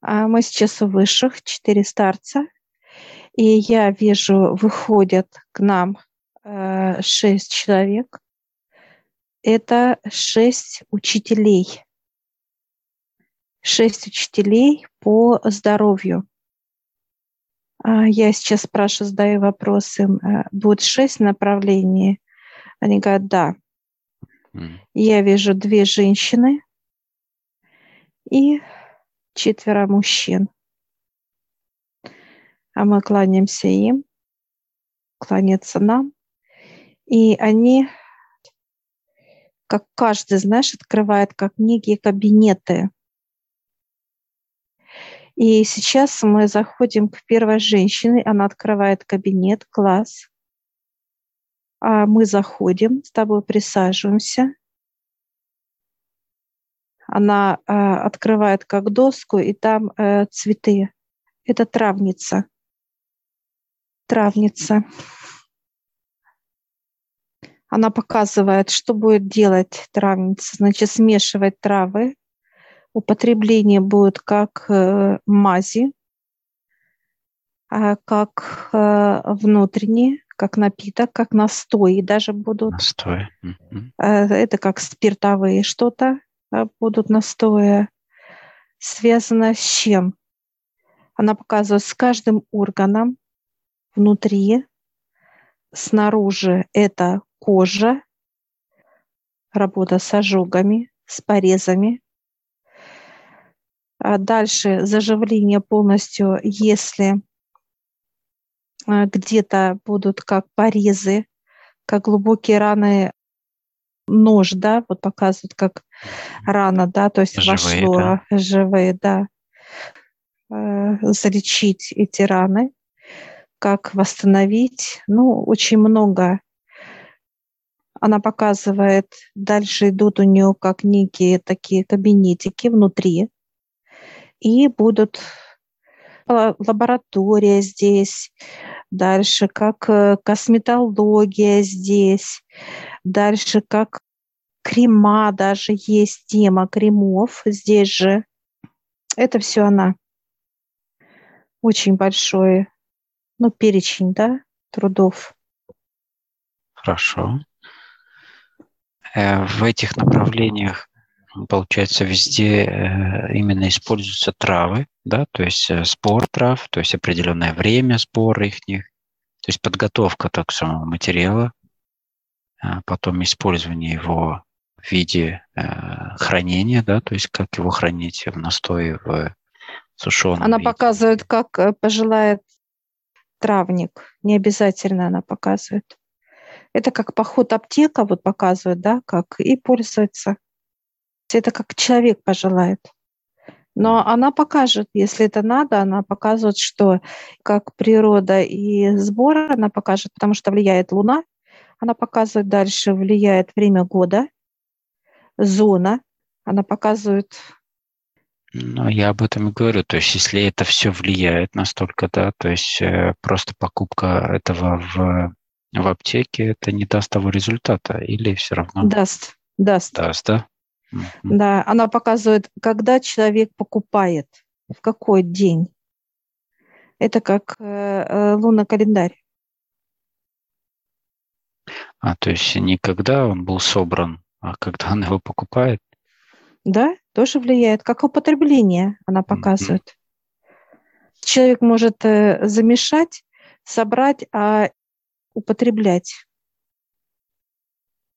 А мы сейчас у высших, четыре старца. И я вижу, выходят к нам э, шесть человек. Это шесть учителей. Шесть учителей по здоровью. А я сейчас спрашиваю, задаю вопросы. Э, будет шесть направлений? Они говорят, да. Mm. Я вижу две женщины и четверо мужчин. А мы кланяемся им, кланяться нам. И они, как каждый, знаешь, открывает как некие кабинеты. И сейчас мы заходим к первой женщине, она открывает кабинет, класс. А мы заходим, с тобой присаживаемся – она э, открывает как доску, и там э, цветы. Это травница. Травница. Она показывает, что будет делать травница. Значит, смешивать травы. Употребление будет как э, мази, э, как внутренние, как напиток, как настои даже будут. Настой. Э, это как спиртовые что-то будут настоя, связано с чем? Она показывает с каждым органом внутри, снаружи это кожа, работа с ожогами, с порезами. А дальше заживление полностью, если а, где-то будут как порезы, как глубокие раны нож, да, вот показывают, как рана, да, то есть живые, вошло да. живые, да, э, залечить эти раны, как восстановить, ну, очень много. Она показывает, дальше идут у нее как некие такие кабинетики внутри, и будут лаборатория здесь, дальше как э, косметология здесь, дальше как крема даже есть тема кремов здесь же. Это все она. Очень большой, ну, перечень, да, трудов. Хорошо. Э, в этих направлениях, получается, везде э, именно используются травы, да, то есть э, сбор трав, то есть определенное время сбора их, то есть подготовка так самого материала, а потом использование его в виде э, хранения, да, то есть как его хранить в настое, в сушеном Она виде. показывает, как пожелает травник. Не обязательно она показывает. Это как поход аптека вот показывает, да, как и пользуется. Это как человек пожелает. Но она покажет, если это надо, она показывает, что как природа и сбор она покажет, потому что влияет Луна, она показывает дальше, влияет время года, зона, она показывает. Ну, я об этом и говорю. То есть, если это все влияет настолько, да, то есть э, просто покупка этого в, в аптеке, это не даст того результата или все равно? Даст, даст. Даст, да? Да, она показывает, когда человек покупает, в какой день. Это как э, э, лунный календарь. А, то есть не когда он был собран, а когда он его покупает? Да, тоже влияет. Как употребление она показывает. Mm-hmm. Человек может э, замешать, собрать, а употреблять.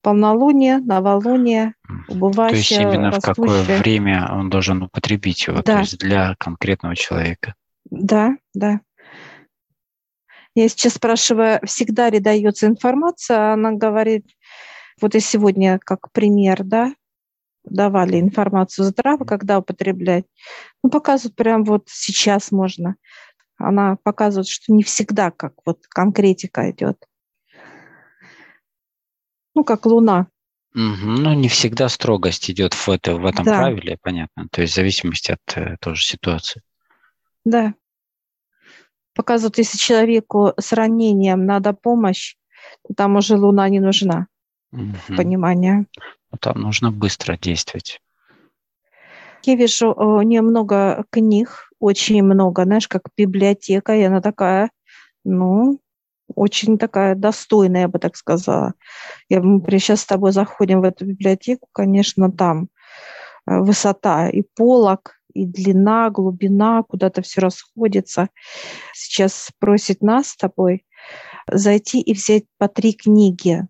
Полнолуние, новолуние, убывающее, То есть именно растущее. в какое время он должен употребить его, да. то есть для конкретного человека. Да, да. Я сейчас спрашиваю, всегда ли дается информация, она говорит, вот и сегодня как пример, да, давали информацию за травы, когда употреблять. Ну, показывают прям вот сейчас можно. Она показывает, что не всегда как вот конкретика идет. Ну, как луна. Угу. Ну, не всегда строгость идет в, это, в этом да. правиле, понятно. То есть в зависимости от э, тоже ситуации. Да показывают, если человеку с ранением надо помощь, то там уже луна не нужна. Угу. Понимание. Ну, там нужно быстро действовать. Я вижу немного книг очень много, знаешь, как библиотека, и она такая, ну, очень такая достойная, я бы так сказала. Я, мы сейчас с тобой заходим в эту библиотеку, конечно, там э, высота и полок, и длина, глубина, куда-то все расходится. Сейчас просит нас с тобой зайти и взять по три книги.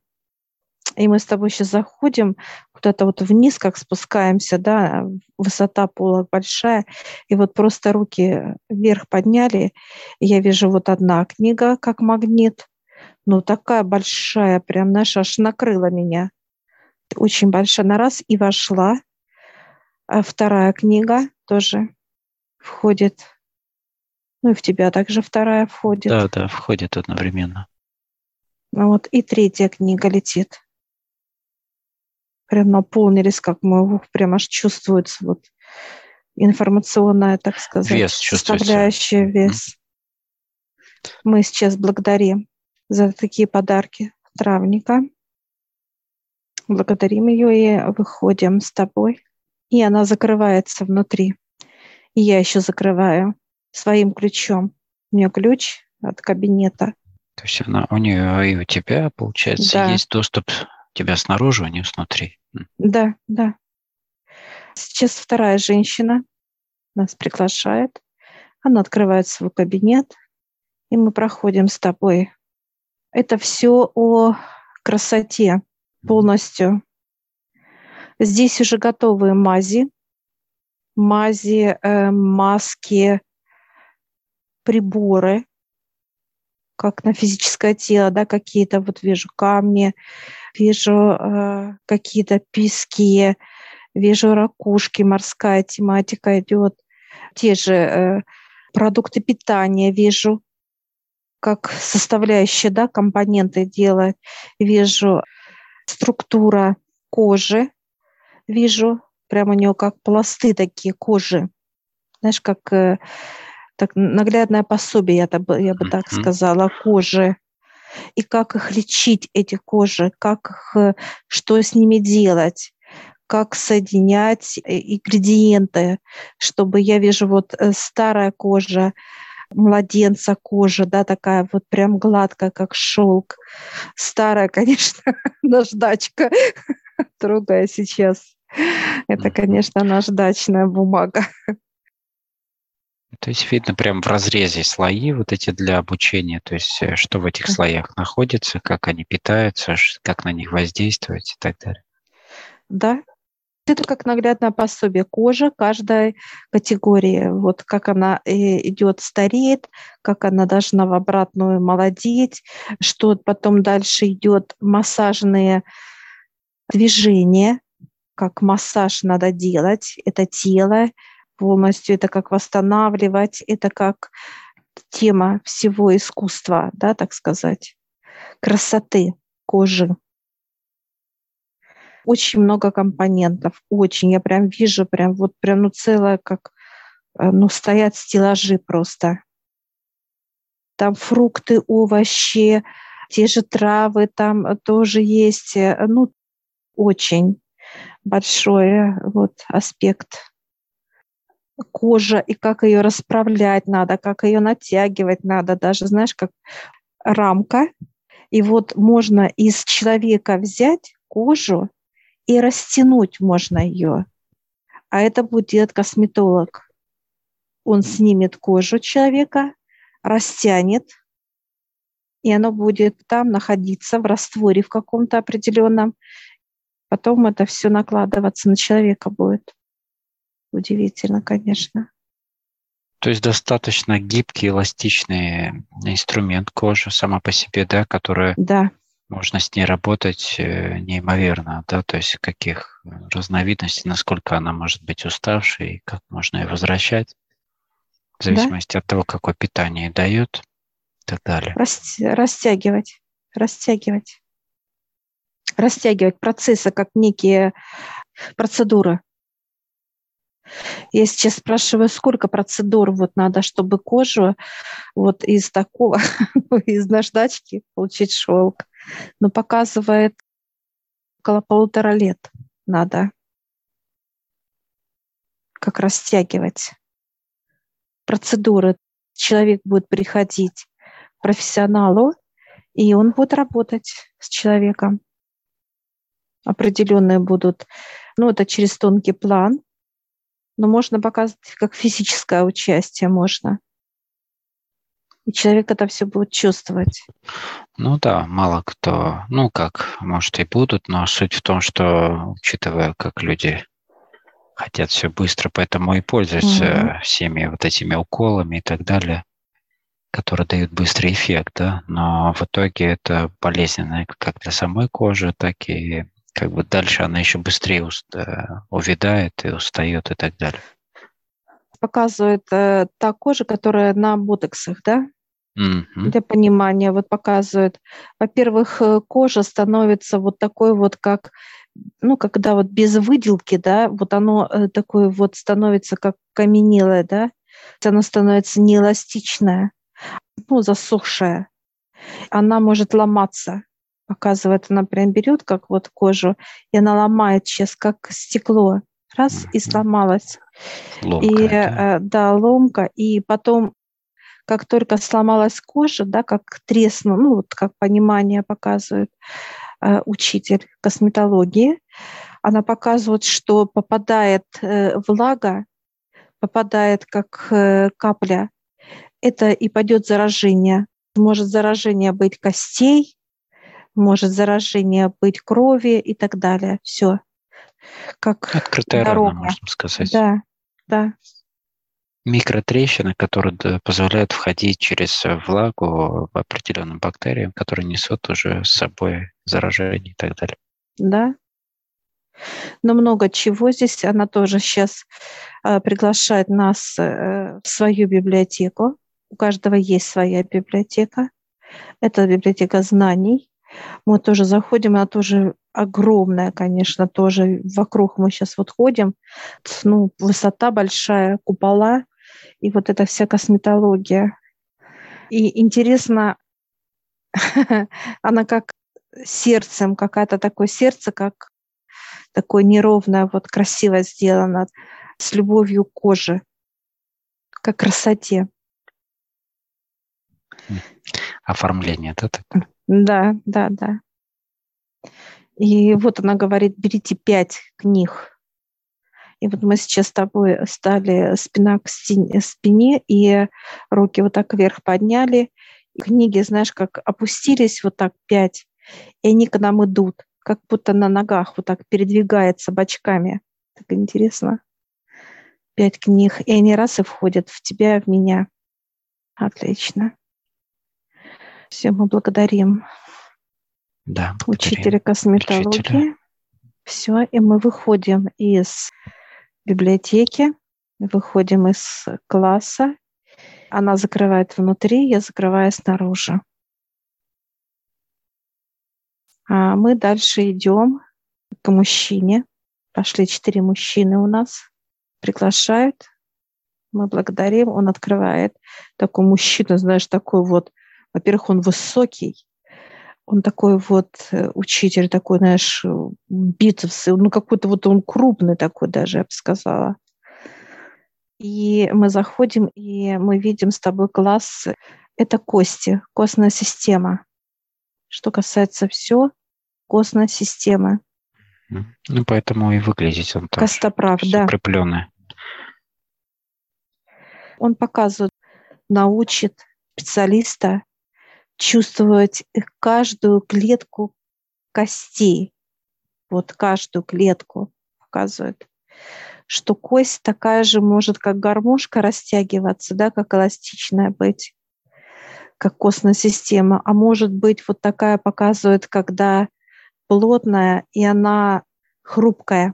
И мы с тобой сейчас заходим куда-то вот вниз, как спускаемся, да, высота пола большая, и вот просто руки вверх подняли, и я вижу вот одна книга, как магнит, ну такая большая, прям, знаешь, аж накрыла меня. Очень большая на раз и вошла. А вторая книга тоже входит. Ну и в тебя также вторая входит. Да, да, входит одновременно. Вот и третья книга летит прям наполнились, как ух, прям аж чувствуется вот информационная, так сказать, вес составляющая вес. Мы сейчас благодарим за такие подарки травника. Благодарим ее и выходим с тобой. И она закрывается внутри. И я еще закрываю своим ключом. У нее ключ от кабинета. То есть она у нее и у тебя, получается, да. есть доступ тебя снаружи, у нее снутри. Да, да. Сейчас вторая женщина нас приглашает. Она открывает свой кабинет, и мы проходим с тобой. Это все о красоте полностью. Здесь уже готовые мази, мази, э, маски, приборы, как на физическое тело, да, какие-то вот вижу камни, вижу э, какие-то пески, вижу ракушки, морская тематика идет, те же э, продукты питания вижу, как составляющие, да, компоненты делать, вижу структура кожи, вижу прямо у нее как пласты такие кожи, знаешь, как э, так наглядное пособие, я, я бы так сказала, кожи и как их лечить, эти кожи, как их, э, что с ними делать, как соединять э, ингредиенты, чтобы я вижу вот э, старая кожа, младенца кожа, да, такая вот прям гладкая, как шелк. Старая, конечно, наждачка, трогая сейчас. Это, конечно, наждачная бумага. То есть видно прям в разрезе слои вот эти для обучения, то есть э, что в этих слоях находится, как они питаются, как на них воздействовать и так далее. Да, это как наглядное пособие. Кожа каждой категории, вот как она э, идет, стареет, как она должна в обратную молодеть, что потом дальше идет массажные движения, как массаж надо делать, это тело, полностью, это как восстанавливать, это как тема всего искусства, да, так сказать, красоты кожи. Очень много компонентов, очень. Я прям вижу, прям вот прям ну целое, как э, ну стоят стеллажи просто. Там фрукты, овощи, те же травы там тоже есть. Э, ну, очень большой вот аспект кожа и как ее расправлять надо, как ее натягивать надо, даже, знаешь, как рамка. И вот можно из человека взять кожу и растянуть можно ее. А это будет косметолог. Он снимет кожу человека, растянет, и оно будет там находиться в растворе в каком-то определенном. Потом это все накладываться на человека будет. Удивительно, конечно. То есть достаточно гибкий, эластичный инструмент кожи сама по себе, да, которая да. можно с ней работать э, неимоверно, да, то есть каких разновидностей, насколько она может быть уставшей, как можно ее возвращать, в зависимости да? от того, какое питание дает и так далее. растягивать, растягивать. Растягивать процессы, как некие процедуры. Я сейчас спрашиваю, сколько процедур вот надо, чтобы кожу вот из такого, из наждачки получить шелк. Но показывает около полутора лет надо как растягивать процедуры. Человек будет приходить к профессионалу, и он будет работать с человеком. Определенные будут, ну, это через тонкий план, но можно показать как физическое участие, можно. И человек это все будет чувствовать. Ну да, мало кто, ну как, может и будут, но суть в том, что, учитывая, как люди хотят все быстро, поэтому и пользуются mm-hmm. всеми вот этими уколами и так далее, которые дают быстрый эффект, да, но в итоге это болезненно как для самой кожи, так и как бы дальше она еще быстрее уст, увядает и устает и так далее. Показывает э, та кожа, которая на ботоксах, да? Mm-hmm. Для понимания вот показывает. Во-первых, э, кожа становится вот такой вот, как ну, когда вот без выделки, да, вот оно э, такое вот становится как каменелое, да, оно становится неэластичное, ну, засохшее. Она может ломаться. Показывает, она прям берет, как вот кожу, и она ломает сейчас, как стекло. Раз, и сломалась. Ломка, и, да? Э, да, ломка. И потом как только сломалась кожа, да, как треснула, ну вот как понимание показывает, Э, учитель косметологии. Она показывает, что попадает э, влага, попадает как э, капля, это и пойдет заражение. Может заражение быть костей, может заражение быть крови и так далее. Все. Как Открытая дорога. рана, можно сказать. Да, да микротрещины, которые позволяют входить через влагу определенным бактериям, которые несут уже с собой заражение и так далее. Да. Но много чего здесь. Она тоже сейчас э, приглашает нас э, в свою библиотеку. У каждого есть своя библиотека. Это библиотека знаний. Мы тоже заходим, она тоже огромная, конечно, тоже вокруг мы сейчас вот ходим. Ну, высота большая, купола, и вот эта вся косметология. И интересно, она как сердцем, какая-то такое сердце, как такое неровное, вот красиво сделано, с любовью к коже, как красоте. Оформление, да? Такое? Да, да, да. И вот она говорит, берите пять книг и вот мы сейчас с тобой стали спина к спине, и руки вот так вверх подняли. И книги, знаешь, как опустились вот так пять, и они к нам идут, как будто на ногах вот так передвигается бочками. Так интересно. Пять книг, и они раз и входят в тебя, в меня. Отлично. Все, мы благодарим. Да, благодарим. Учителя косметологии. Учителя. Все, и мы выходим из библиотеке, выходим из класса, она закрывает внутри, я закрываю снаружи. А мы дальше идем к мужчине. Пошли четыре мужчины у нас, приглашают. Мы благодарим, он открывает. Такой мужчина, знаешь, такой вот, во-первых, он высокий, он такой вот э, учитель, такой, знаешь, бицепсы, ну какой-то вот он крупный такой даже, я бы сказала. И мы заходим, и мы видим с тобой класс, это кости, костная система. Что касается все, костная система. Ну, поэтому и выглядит он так. Костоправ, да. Укрепленный. Он показывает, научит специалиста чувствовать каждую клетку костей, вот каждую клетку показывает, что кость такая же может, как гармошка, растягиваться, да, как эластичная быть, как костная система, а может быть вот такая показывает, когда плотная и она хрупкая.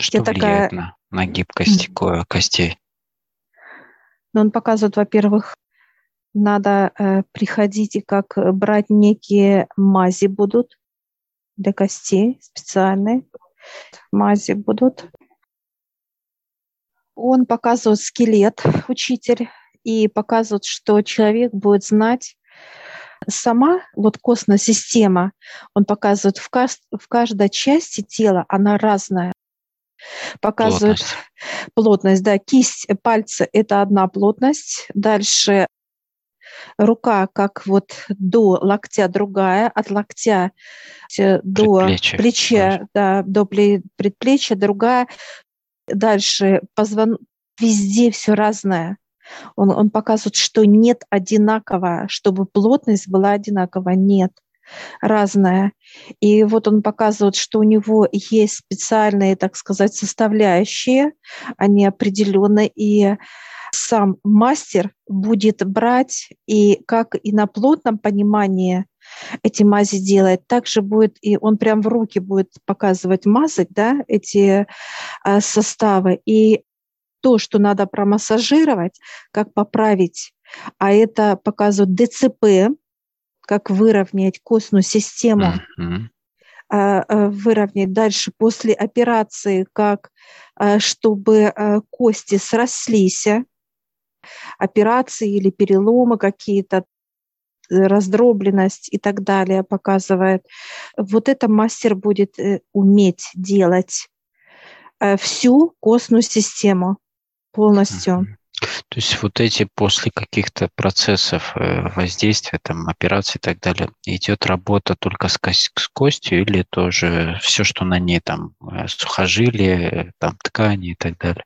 Что Я такая... на, на гибкость костей? Но он показывает, во-первых, надо э, приходить и как э, брать некие мази будут для костей специальные. Мази будут. Он показывает скелет, учитель, и показывает, что человек будет знать сама вот костная система, он показывает в, кажд, в каждой части тела, она разная. Показывает плотность. плотность, да, кисть пальца – это одна плотность. Дальше рука как вот до локтя другая, от локтя до Предплечье. плеча, да, до предплечья другая. Дальше позвон... везде все разное. Он, он показывает, что нет одинакового, чтобы плотность была одинаковая, нет разная. И вот он показывает, что у него есть специальные, так сказать, составляющие, они определенные, и сам мастер будет брать и как и на плотном понимании эти мази делает, также будет и он прям в руки будет показывать мазать, да, эти э, составы. И то, что надо промассажировать, как поправить, а это показывает ДЦП, как выровнять костную систему, mm-hmm. выровнять дальше после операции, как чтобы кости срослись, операции или переломы какие-то, раздробленность и так далее показывает. Вот это мастер будет э, уметь делать э, всю костную систему полностью. То есть вот эти после каких-то процессов э, воздействия, там, операций и так далее, идет работа только с, кость, с костью или тоже все, что на ней, там, сухожилия, там, ткани и так далее?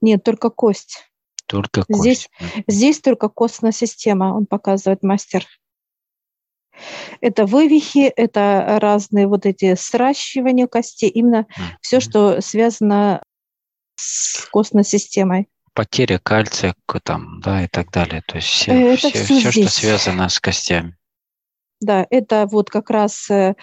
Нет, только кость. Только кость. Здесь, здесь только костная система, он показывает мастер. Это вывихи, это разные вот эти сращивания костей, именно mm-hmm. все, что связано с костной системой. Потеря кальция там, да, и так далее. То есть все, э, это все, все, все что связано с костями. Да, это вот как раз э,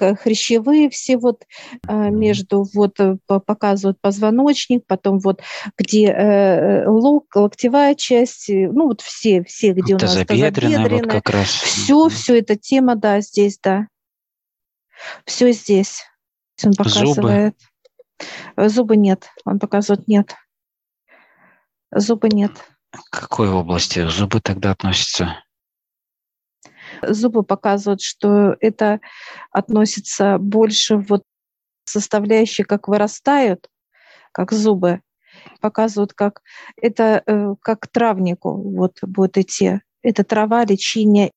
хрящевые все вот а, между, вот э, показывают позвоночник, потом вот где э, лук, локтевая часть, ну вот все, все, где это у нас тазобедренная, вот как раз. Все, все эта тема, да, здесь, да. Все здесь. Он показывает. Зубы? Зубы нет, он показывает нет. Зубы нет. К какой области зубы тогда относятся? Зубы показывают, что это относится больше вот составляющие, как вырастают, как зубы, показывают, как это э, как травнику вот будет идти. Это трава, лечение.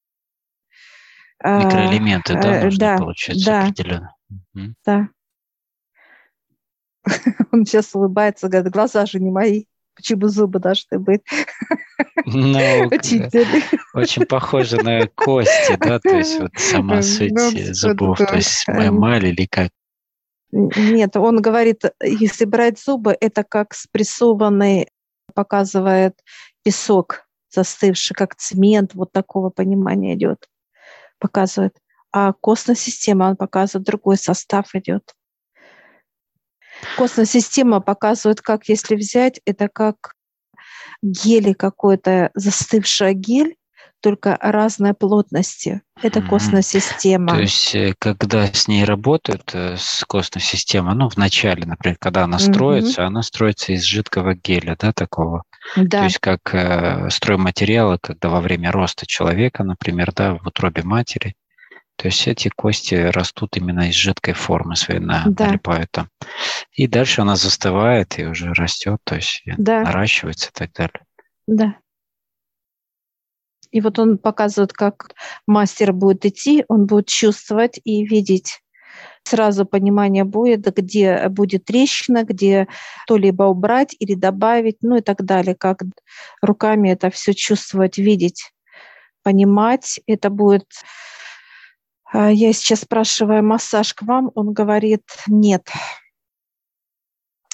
А, Микроэлементы, да, э, нужно, да, получается, да, определенно. Да. Он сейчас улыбается, говорит, глаза же не мои. Почему зубы должны быть? Ну, очень похоже на кости, да, то есть вот сама суть ну, зубов, то есть эмаль или как? Нет, он говорит, если брать зубы, это как спрессованный, показывает песок застывший, как цемент, вот такого понимания идет, показывает. А костная система, он показывает, другой состав идет. Костная система показывает, как если взять, это как гели какой-то, застывшая гель, только разной плотности. Это mm-hmm. костная система. То есть, э, когда с ней работают, э, с костной системой, ну, в начале, например, когда она строится, mm-hmm. она строится из жидкого геля, да, такого. Да. То есть, как э, стройматериалы, когда во время роста человека, например, да, в утробе матери, то есть эти кости растут именно из жидкой формы своей, на, да. налипают там. И дальше она застывает и уже растет, то есть да. наращивается и так далее. Да. И вот он показывает, как мастер будет идти, он будет чувствовать и видеть. Сразу понимание будет, где будет трещина, где то-либо убрать или добавить, ну и так далее, как руками это все чувствовать, видеть, понимать. Это будет а, я сейчас спрашиваю, массаж к вам? Он говорит, нет.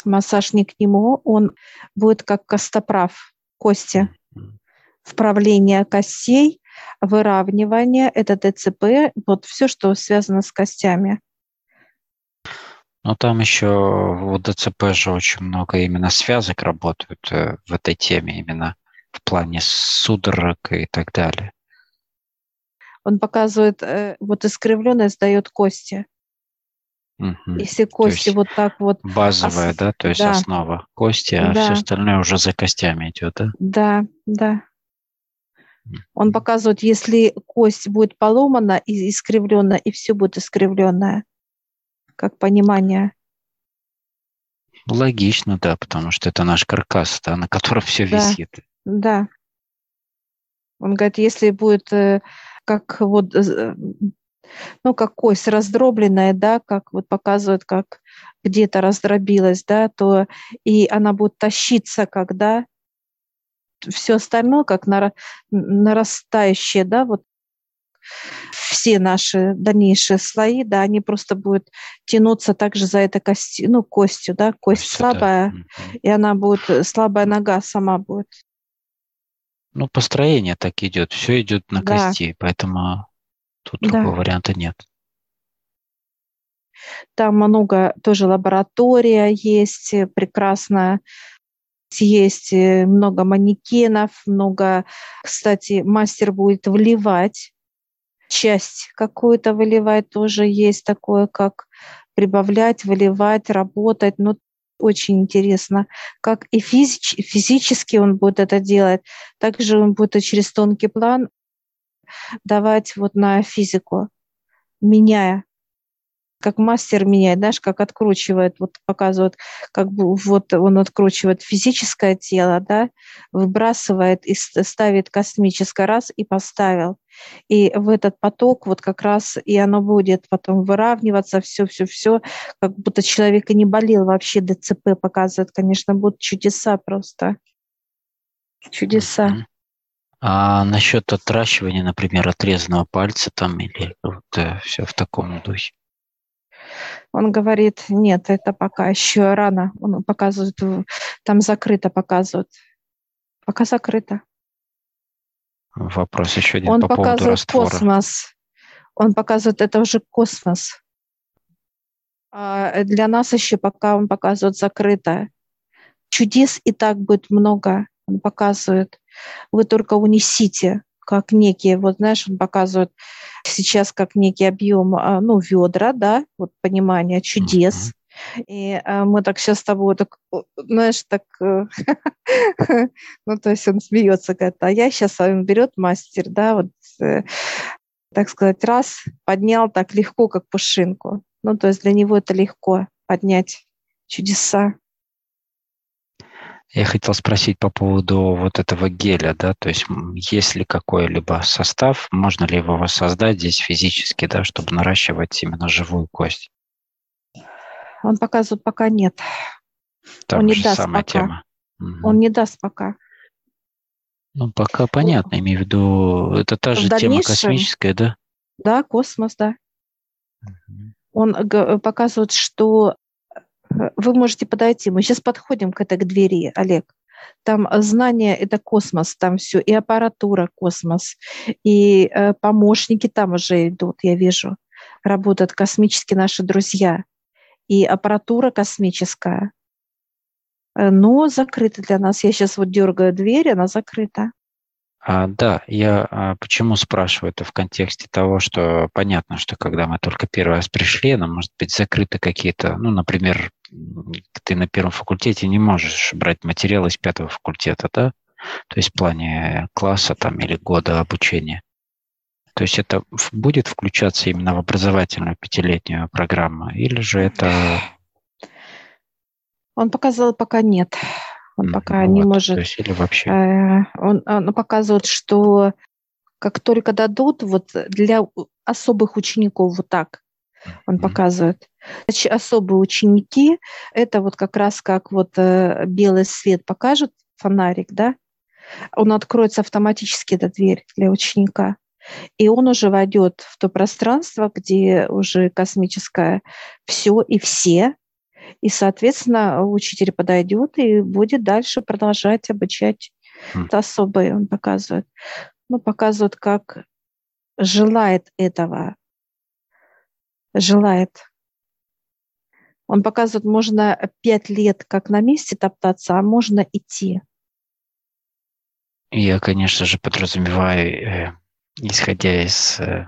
Массаж не к нему, он будет как костоправ, кости. Вправление костей, выравнивание, это ДЦП, вот все, что связано с костями. Ну, там еще в ДЦП же очень много именно связок работают э, в этой теме, именно в плане судорог и так далее он показывает, э, вот искривленность дает кости. Угу. Если кости вот так вот... Базовая, ос... да, то есть да. основа кости, а да. все остальное уже за костями идет, да? Да, да. Он показывает, если кость будет поломана и искривленная, и все будет искривленное, как понимание. Логично, да, потому что это наш каркас, да, на котором все да, висит. Да. Он говорит, если будет э, как вот, э, ну, как кость раздробленная, да, как вот показывают, как где-то раздробилась, да, то и она будет тащиться, когда все остальное, как нарастающее, да, вот все наши дальнейшие слои, да, они просто будут тянуться также за этой костью, ну, костью, да, кость Кость, слабая, да. и она будет, э, слабая нога сама будет. Ну, построение так идет, все идет на да. кости, поэтому тут да. другого варианта нет. Там много тоже лаборатория есть э, прекрасная, есть э, много манекенов, много, кстати, мастер будет вливать часть какую-то выливать тоже есть такое, как прибавлять, выливать, работать. Ну, очень интересно, как и физич, физически он будет это делать, также он будет через тонкий план давать вот на физику, меняя как мастер меняет, знаешь, как откручивает, вот показывает, как бы вот он откручивает физическое тело, да, выбрасывает и ставит космическое раз и поставил. И в этот поток вот как раз и оно будет потом выравниваться, все-все-все, как будто человек и не болел вообще, ДЦП показывает, конечно, будут чудеса просто. Чудеса. А насчет отращивания, например, отрезанного пальца там или вот, э, все в таком духе? Он говорит, нет, это пока еще рано. Он показывает, там закрыто показывает. Пока закрыто. Вопрос еще один Он по показывает поводу космос. Он показывает, это уже космос. А для нас еще пока он показывает закрыто. Чудес и так будет много, он показывает. Вы только унесите как некие, вот знаешь, он показывает сейчас как некий объем, а, ну, ведра, да, вот понимание чудес. И а, мы так сейчас с тобой, так, знаешь, так, э, ну, то есть он смеется, говорит, а я сейчас, он берет мастер, да, вот, э, так сказать, раз, поднял так легко, как пушинку. Ну, то есть для него это легко поднять чудеса. Я хотел спросить по поводу вот этого геля, да, то есть есть ли какой-либо состав, можно ли его воссоздать здесь физически, да, чтобы наращивать именно живую кость? Он показывает, пока нет. Там Он не даст самая пока. тема. Он не даст пока. Ну, пока понятно, имею в виду, это та же тема космическая, да? Да, космос, да. Угу. Он показывает, что вы можете подойти. Мы сейчас подходим к этой двери, Олег. Там знания – это космос, там все, и аппаратура – космос, и э, помощники там уже идут, я вижу, работают космические наши друзья, и аппаратура космическая, э, но закрыта для нас. Я сейчас вот дергаю дверь, она закрыта. А, да, я а, почему спрашиваю это в контексте того, что понятно, что когда мы только первый раз пришли, нам может быть закрыты какие-то, ну, например, ты на первом факультете не можешь брать материал из пятого факультета, да? То есть в плане класса там или года обучения. То есть это будет включаться именно в образовательную пятилетнюю программу, или же это... Он показывал, пока нет. Он пока вот, не может. То есть или вообще? Э, он, он показывает, что как только дадут, вот для особых учеников вот так он mm-hmm. показывает. Значит, особые ученики, это вот как раз как вот э, белый свет покажет, фонарик, да, он откроется автоматически, эта дверь для ученика. И он уже войдет в то пространство, где уже космическое все и все, и, соответственно, учитель подойдет и будет дальше продолжать обучать. Mm. Это особое он показывает. Ну, показывает, как желает этого. Желает. Он показывает, можно пять лет как на месте топтаться, а можно идти. Я, конечно же, подразумеваю, э, исходя из э,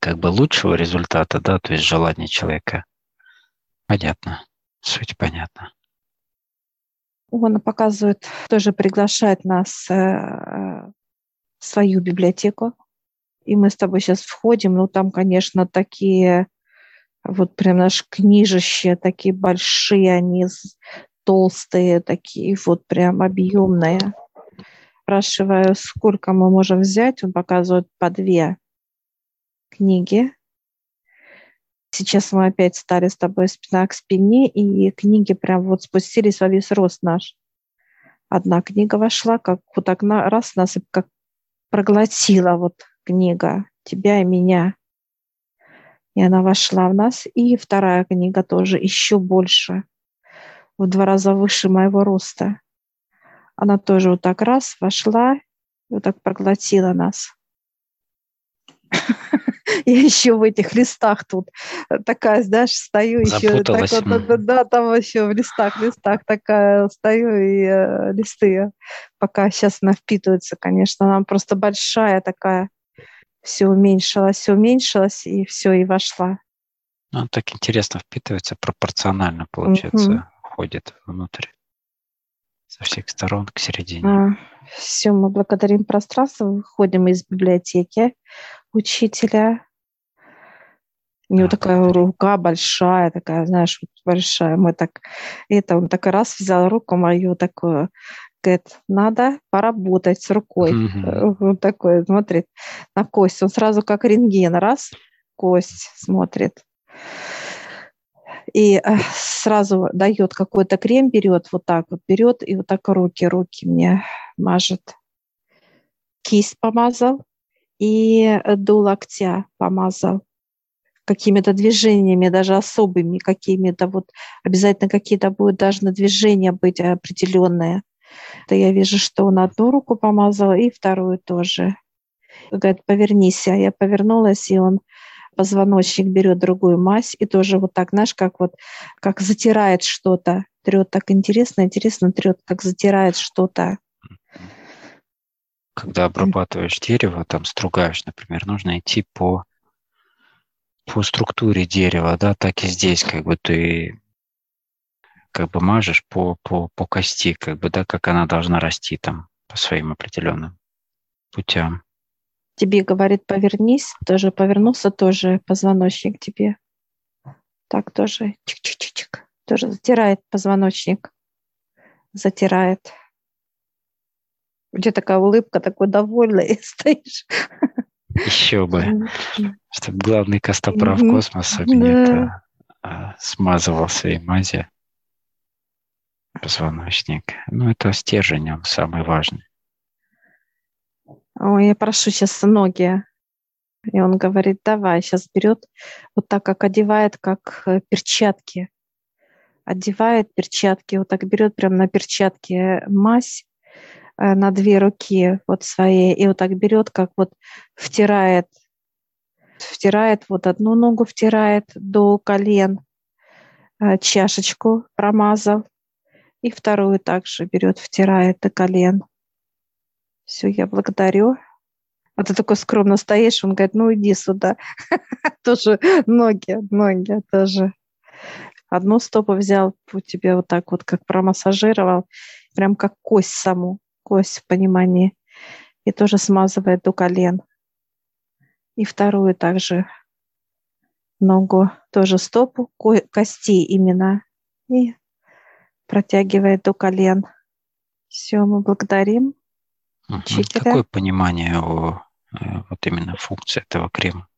как бы лучшего результата, да, то есть желания человека Понятно. Суть понятна. Он показывает, тоже приглашает нас э, в свою библиотеку. И мы с тобой сейчас входим. Ну, там, конечно, такие Вот прям наши книжища такие большие, они толстые, такие вот прям объемные. Спрашиваю, сколько мы можем взять, он показывает по две книги. Сейчас мы опять стали с тобой спина к спине, и книги прям вот спустились во весь рост наш. Одна книга вошла, как вот так на, раз нас как проглотила вот книга тебя и меня. И она вошла в нас. И вторая книга тоже еще больше, в два раза выше моего роста. Она тоже вот так раз вошла, вот так проглотила нас. Я еще в этих листах тут такая, знаешь, стою еще. Так вот, да, да, там еще в листах, листах такая стою и э, листы, пока сейчас она впитывается, конечно, она просто большая такая все уменьшилось, все уменьшилось, и все, и вошла. Ну, так интересно впитывается, пропорционально, получается, угу. входит внутрь со всех сторон к середине. А, все, мы благодарим пространство, выходим из библиотеки учителя. У него а, такая благодарим. рука большая, такая, знаешь, большая. Мы так, это он так раз взял руку мою такую, говорит, надо поработать с рукой. Mm-hmm. Вот такой смотрит на кость. Он сразу как рентген, раз, кость смотрит. И э, сразу дает какой-то крем, берет вот так вот, берет и вот так руки, руки мне мажет. Кисть помазал и до локтя помазал какими-то движениями, даже особыми какими-то, вот обязательно какие-то будут даже на движения быть определенные. То я вижу, что он одну руку помазал и вторую тоже. Говорит, повернись. А я повернулась, и он позвоночник берет другую мазь и тоже вот так, знаешь, как вот, как затирает что-то. Трет так интересно, интересно трет, как затирает что-то. Когда обрабатываешь дерево, там стругаешь, например, нужно идти по по структуре дерева, да, так и здесь, как бы ты как бы мажешь по, по, по кости, как бы, да, как она должна расти там по своим определенным путям. Тебе говорит, повернись, тоже повернулся, тоже позвоночник тебе. Так тоже чик-чик-чик, тоже затирает позвоночник, затирает. У тебя такая улыбка, такой довольный стоишь. Еще бы. Чтобы главный костоправ космоса мне а, смазывал своей мази позвоночник. Ну, это стержень, он самый важный. Ой, я прошу сейчас ноги. И он говорит, давай, сейчас берет, вот так как одевает, как э, перчатки. Одевает перчатки, вот так берет прям на перчатки мазь э, на две руки вот свои, и вот так берет, как вот втирает, втирает, вот одну ногу втирает до колен, э, чашечку промазал, и вторую также берет, втирает до колен. Все, я благодарю. А ты такой скромно стоишь, он говорит, ну иди сюда. тоже ноги, ноги тоже. Одну стопу взял, у тебя вот так вот как промассажировал, прям как кость саму, кость в понимании. И тоже смазывает до колен. И вторую также ногу, тоже стопу, кости именно. И протягивает до колен. Все, мы благодарим учителя. Какое понимание о э, вот именно функции этого крема?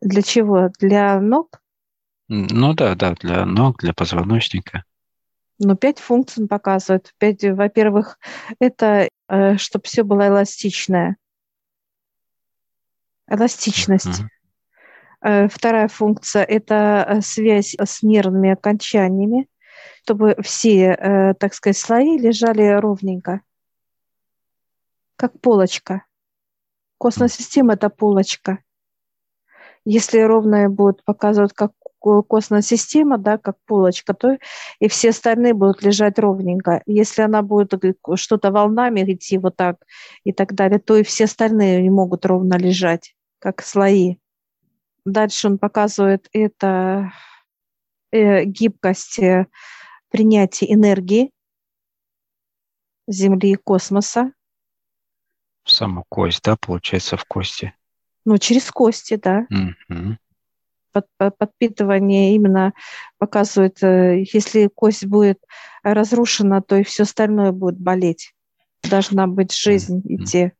Для чего? Для ног? Ну да, да, для ног, для позвоночника. Ну, пять функций он показывает. Пять, во-первых, это э, чтобы все было эластичное. Эластичность. Uh-huh. Вторая функция – это связь с нервными окончаниями чтобы все, э, так сказать, слои лежали ровненько, как полочка. Костная система – это полочка. Если ровная будет показывать, как костная система, да, как полочка, то и все остальные будут лежать ровненько. Если она будет что-то волнами идти вот так и так далее, то и все остальные не могут ровно лежать, как слои. Дальше он показывает это э, гибкость э, принятие энергии Земли и космоса. Саму кость, да, получается, в кости? Ну, через кости, да. Угу. под, подпитывание именно показывает, э, если кость будет разрушена, то и все остальное будет болеть. Должна быть жизнь идти.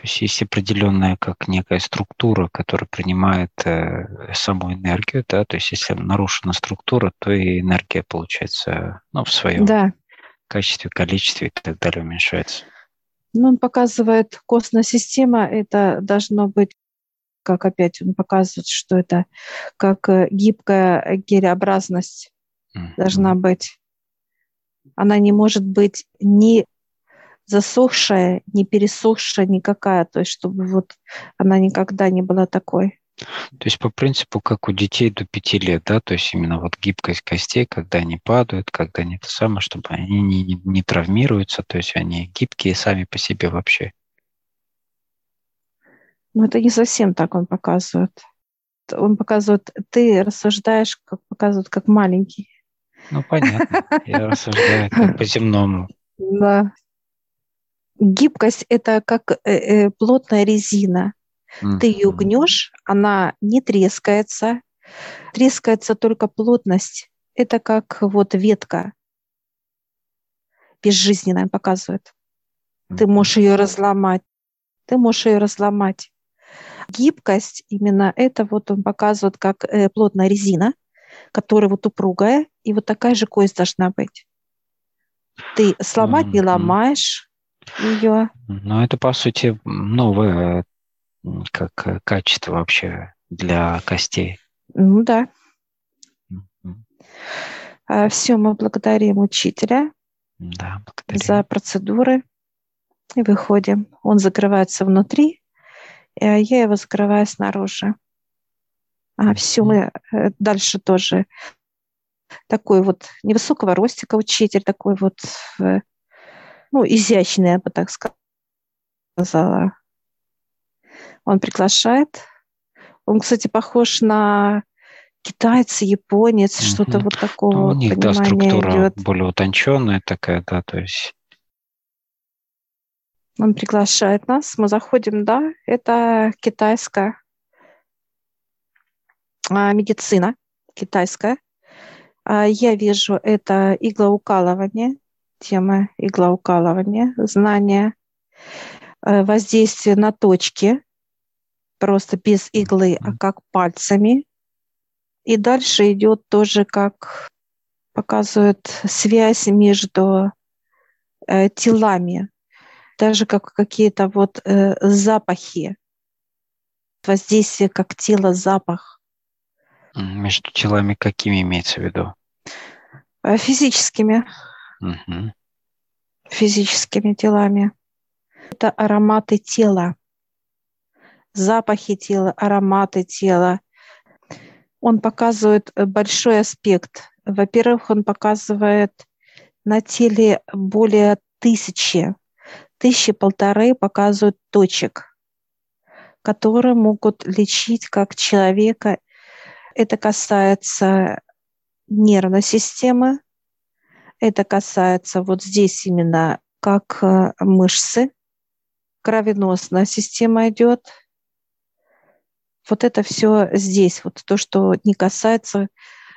То есть есть определенная как некая структура, которая принимает э, саму энергию, да, то есть если нарушена структура, то и энергия получается, ну, в своем да. качестве, количестве и так далее уменьшается. Ну, он показывает костная система, это должно быть, как опять он показывает, что это как э, гибкая гелеобразность mm-hmm. должна быть. Она не может быть ни засохшая, не пересохшая никакая, то есть чтобы вот она никогда не была такой. То есть по принципу, как у детей до пяти лет, да, то есть именно вот гибкость костей, когда они падают, когда они то самое, чтобы они не, не, не травмируются, то есть они гибкие сами по себе вообще. Ну, это не совсем так он показывает. Он показывает, ты рассуждаешь, как показывает, как маленький. Ну, понятно. Я рассуждаю как по-земному. Да. Гибкость – это как э, э, плотная резина. Mm-hmm. Ты ее гнешь, она не трескается. Трескается только плотность. Это как вот ветка безжизненная показывает. Ты можешь ее разломать. Ты можешь ее разломать. Гибкость именно это вот он показывает как э, плотная резина, которая вот упругая, и вот такая же кость должна быть. Ты сломать mm-hmm. не ломаешь, ее. Ну, это, по сути, новое как э, качество вообще для костей. Ну да. Mm-hmm. Все, мы благодарим учителя да, благодарим. за процедуры и выходим. Он закрывается внутри, а я его закрываю снаружи. А все, мы э, дальше тоже такой вот невысокого ростика учитель, такой вот э, ну, изящный, я бы так сказала. Он приглашает. Он, кстати, похож на китайца, японец, mm-hmm. что-то вот такого. Ну, у них, да, структура идет. более утонченная такая, да, то есть. Он приглашает нас, мы заходим, да, это китайская а, медицина, китайская. А, я вижу это иглоукалывание, тема иглоукалывания, знание э, воздействия на точки, просто без иглы, а как пальцами. И дальше идет тоже, как показывает связь между э, телами, даже как какие-то вот э, запахи, воздействие как тело, запах. Между телами какими имеется в виду? Э, физическими угу. физическими телами. Это ароматы тела, запахи тела, ароматы тела. Он показывает большой аспект. Во-первых, он показывает на теле более тысячи, тысячи полторы показывают точек, которые могут лечить как человека. Это касается нервной системы, это касается вот здесь именно как э, мышцы, кровеносная система идет. Вот это все здесь, вот то, что не касается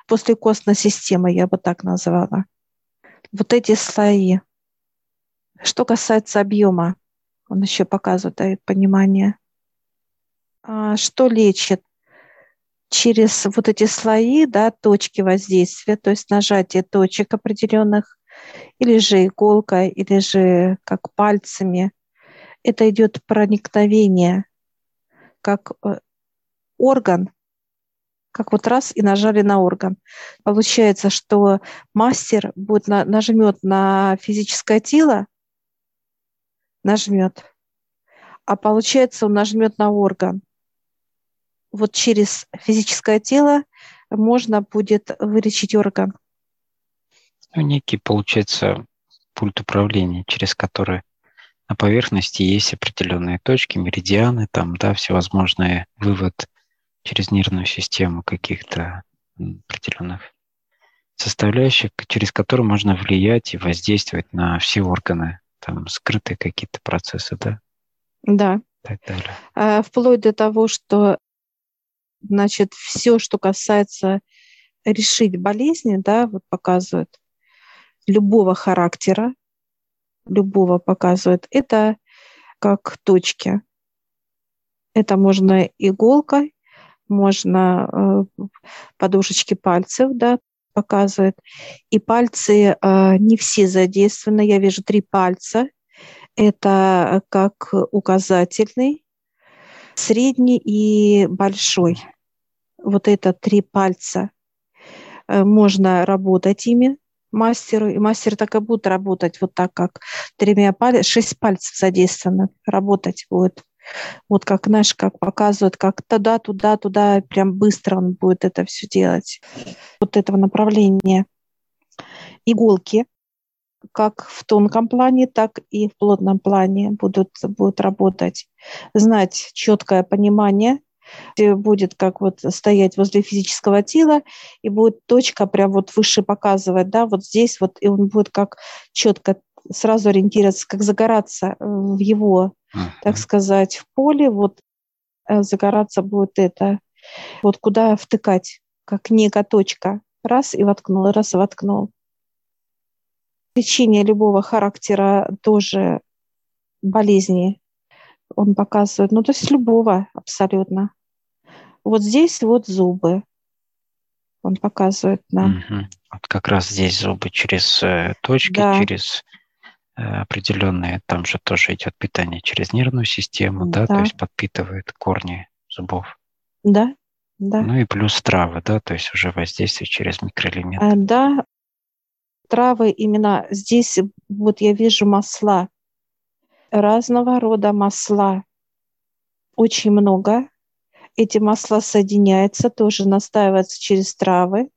после костной системы, я бы так назвала. Вот эти слои. Что касается объема, он еще показывает дает понимание. А что лечит? Через вот эти слои, да, точки воздействия, то есть нажатие точек определенных, или же иголкой, или же как пальцами, это идет проникновение, как э, орган, как вот раз и нажали на орган. Получается, что мастер будет на, нажмет на физическое тело, нажмет, а получается он нажмет на орган – вот через физическое тело можно будет вылечить орган. Ну, некий, получается, пульт управления, через который на поверхности есть определенные точки, меридианы, там, да, всевозможные вывод через нервную систему каких-то определенных составляющих, через которые можно влиять и воздействовать на все органы, там скрытые какие-то процессы, да? Да. Так далее. А, вплоть до того, что значит, все, что касается решить болезни, да, вот показывают любого характера, любого показывают, это как точки. Это можно иголкой, можно э, подушечки пальцев, да, показывает. И пальцы э, не все задействованы. Я вижу три пальца. Это как указательный, средний и большой. Вот это три пальца. Э, можно работать ими мастеру, и мастер так и будет работать вот так, как тремя пальцами, шесть пальцев задействовано, работать будет. Вот как, знаешь, как показывают, как туда, туда, туда, прям быстро он будет это все делать. Вот этого направления. Иголки, как в тонком плане, так и в плотном плане будут, будут работать. Знать четкое понимание – будет как вот стоять возле физического тела, и будет точка прям вот выше показывать, да, вот здесь вот, и он будет как четко сразу ориентироваться, как загораться э, в его, uh-huh. так сказать, в поле, вот э, загораться будет это, вот куда втыкать, как некая точка, раз и воткнул, раз и воткнул. Лечение любого характера тоже болезни он показывает, ну, то есть любого абсолютно. Вот здесь вот зубы. Он показывает нам. Угу. Вот как раз здесь зубы через э, точки, да. через э, определенные, там же тоже идет питание через нервную систему, да, да, то есть подпитывает корни зубов. Да, да. Ну и плюс травы, да, то есть уже воздействие через микроэлементы. А, да, травы именно здесь, вот я вижу масла, разного рода масла, очень много. Эти масла соединяются, тоже настаиваются через травы.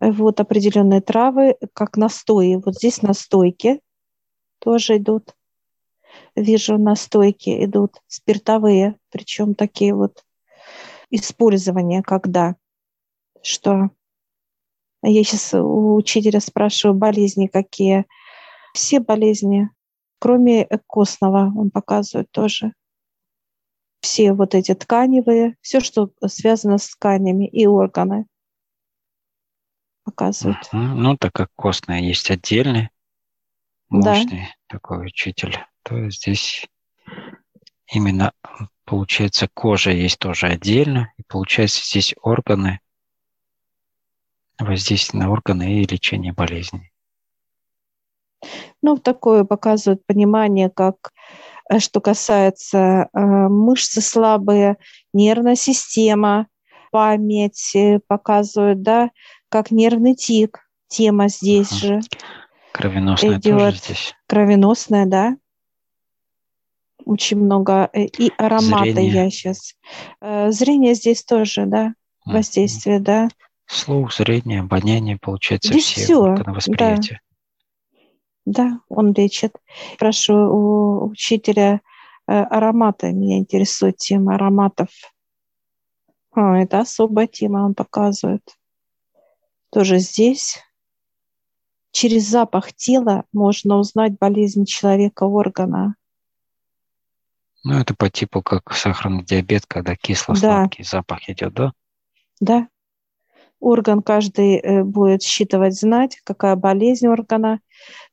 Вот определенные травы, как настои. Вот здесь настойки тоже идут. Вижу, настойки идут спиртовые, причем такие вот использования, когда, что я сейчас у учителя спрашиваю, болезни какие. Все болезни, кроме костного, он показывает тоже все вот эти тканевые, все, что связано с тканями и органы показывают. Угу. Ну, так как костная есть отдельный, мощный да. такой учитель, то здесь именно получается кожа есть тоже отдельно, и получается здесь органы, воздействие на органы и лечение болезней. Ну, такое показывает понимание, как Э, что касается э, мышцы слабые, нервная система, память э, показывают, да, как нервный тик, тема здесь угу. же. Кровеносная идет. тоже здесь. Кровеносная, да. Очень много. И ароматы зрение. я сейчас. Зрение здесь тоже, да, воздействие, да. Слух, зрение, обоняние, получается, здесь все, все органы восприятия. Да. Да, он лечит. Прошу у учителя э, ароматы. Меня интересует тема ароматов. А, это особая тема, он показывает. Тоже здесь. Через запах тела можно узнать болезнь человека, органа. Ну, это по типу как сахарный диабет, когда кисло-сладкий да. запах идет, да? Да. Орган каждый э, будет считывать, знать, какая болезнь органа,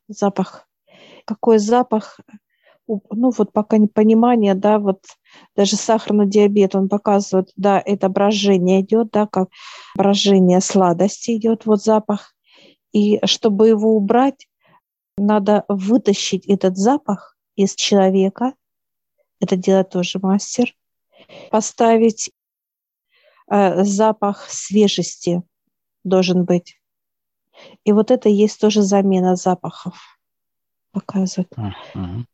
запах. Какой запах, ну вот пока не понимание, да, вот даже сахарный диабет, он показывает, да, это брожение идет, да, как брожение сладости идет, вот запах. И чтобы его убрать, надо вытащить этот запах из человека, это делает тоже мастер, поставить запах свежести должен быть. И вот это есть тоже замена запахов, показывает. Uh-huh.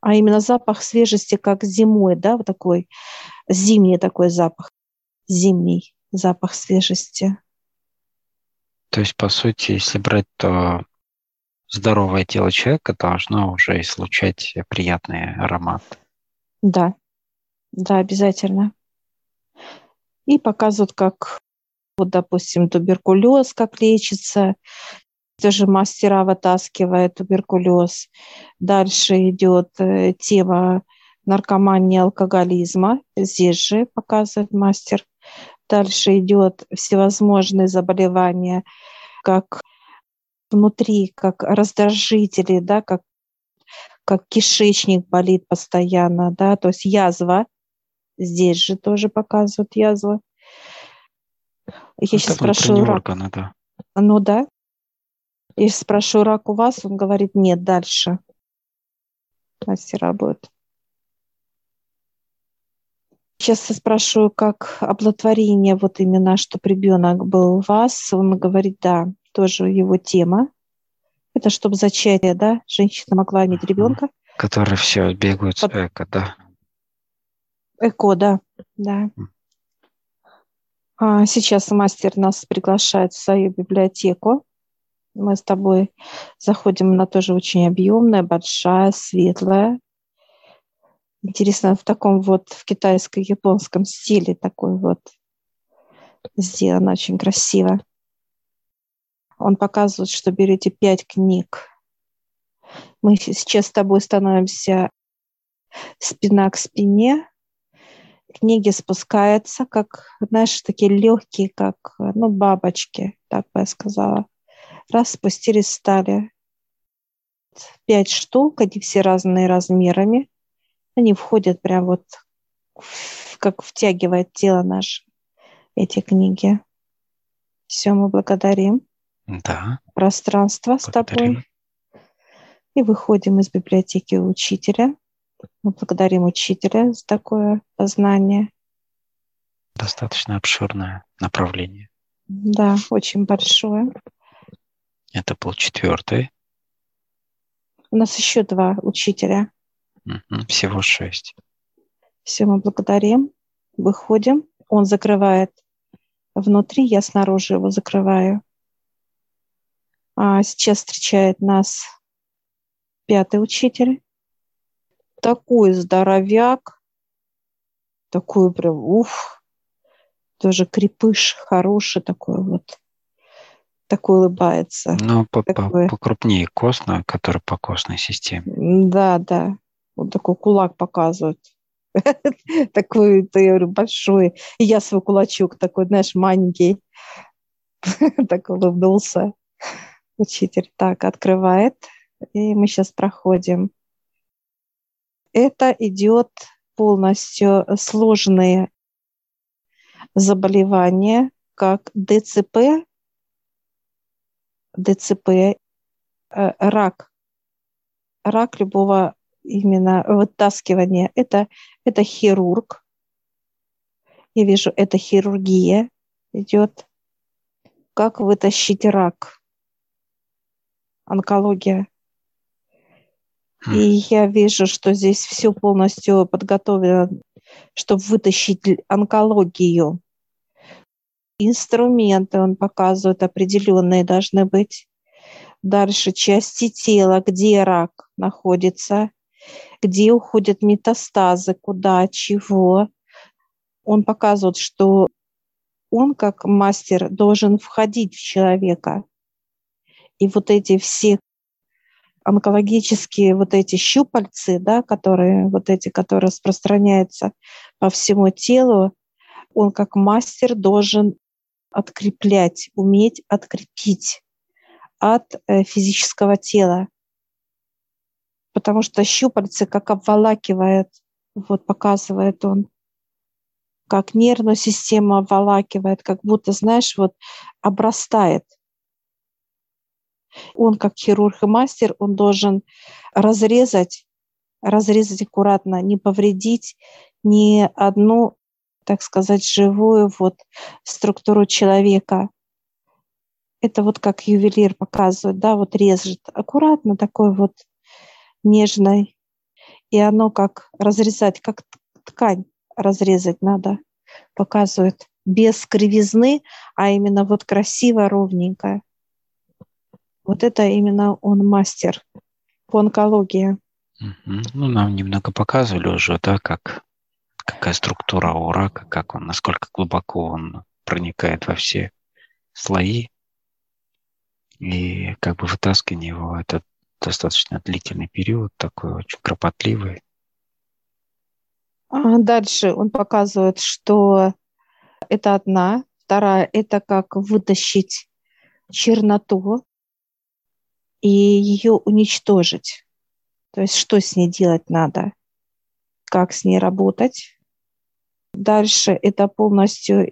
А именно запах свежести, как зимой, да, вот такой зимний такой запах, зимний запах свежести. То есть, по сути, если брать, то здоровое тело человека должно уже излучать приятный аромат. Да, да, обязательно. И показывают, как вот, допустим, туберкулез, как лечится, тоже мастера вытаскивает туберкулез. Дальше идет э, тема наркомании, алкоголизма. Здесь же показывает мастер. Дальше идет всевозможные заболевания, как внутри, как раздражители, да, как, как кишечник болит постоянно, да, то есть язва. Здесь же тоже показывают язвы. Я Это сейчас спрашиваю рак. органы, да. Ну да. Я сейчас спрашиваю рак у вас, он говорит, нет, дальше. Мастера будет. Сейчас я спрашиваю, как оплодотворение, вот именно, что ребенок был у вас. Он говорит, да, тоже его тема. Это чтобы зачатие, да, женщина могла иметь ребенка. Которые все бегают с эко, да. Эко, да, да. А сейчас мастер нас приглашает в свою библиотеку. Мы с тобой заходим на тоже очень объемная, большая, светлая. Интересно, в таком вот в китайско-японском стиле такой вот сделано очень красиво. Он показывает, что берете пять книг. Мы сейчас с тобой становимся спина к спине, книги спускаются, как, знаешь, такие легкие, как, ну, бабочки, так бы я сказала. Раз спустились, стали. Пять штук, они все разные размерами. Они входят прям вот, как втягивает тело наше, эти книги. Все, мы благодарим. Да. Пространство благодарим. с тобой. И выходим из библиотеки учителя. Мы благодарим учителя за такое познание. Достаточно обширное направление. Да, очень большое. Это был четвертый. У нас еще два учителя. Всего шесть. Все, мы благодарим. Выходим. Он закрывает внутри, я снаружи его закрываю. А сейчас встречает нас пятый учитель такой здоровяк, такой прям, уф, тоже крепыш хороший такой вот, такой улыбается. Ну, по такой... покрупнее костно, который по костной системе. Да, да, вот такой кулак показывает. Такой, ты говорю, большой. И я свой кулачок такой, знаешь, маленький. Так улыбнулся учитель. Так, открывает. И мы сейчас проходим это идет полностью сложные заболевания, как ДЦП, ДЦП, э, рак, рак любого именно вытаскивания. Это, это хирург. Я вижу, это хирургия идет. Как вытащить рак? Онкология. И я вижу, что здесь все полностью подготовлено, чтобы вытащить онкологию. Инструменты он показывает определенные должны быть. Дальше части тела, где рак находится, где уходят метастазы, куда, чего. Он показывает, что он как мастер должен входить в человека. И вот эти все онкологические вот эти щупальцы, да, которые, вот эти, которые распространяются по всему телу, он как мастер должен откреплять, уметь открепить от э, физического тела. Потому что щупальцы как обволакивает, вот показывает он, как нервную систему обволакивает, как будто, знаешь, вот обрастает – он как хирург и мастер, он должен разрезать, разрезать аккуратно, не повредить ни одну, так сказать, живую вот структуру человека. Это вот как ювелир показывает, да, вот режет аккуратно, такой вот нежной. И оно как разрезать, как ткань разрезать надо, показывает без кривизны, а именно вот красиво, ровненько. Вот это именно он мастер по онкологии. Ну, нам немного показывали уже, да, как какая структура у рака, как он, насколько глубоко он проникает во все слои. И как бы вытаскивание его это достаточно длительный период, такой очень кропотливый. А дальше он показывает, что Это одна. Вторая – это как вытащить черноту и ее уничтожить. То есть что с ней делать надо, как с ней работать. Дальше это полностью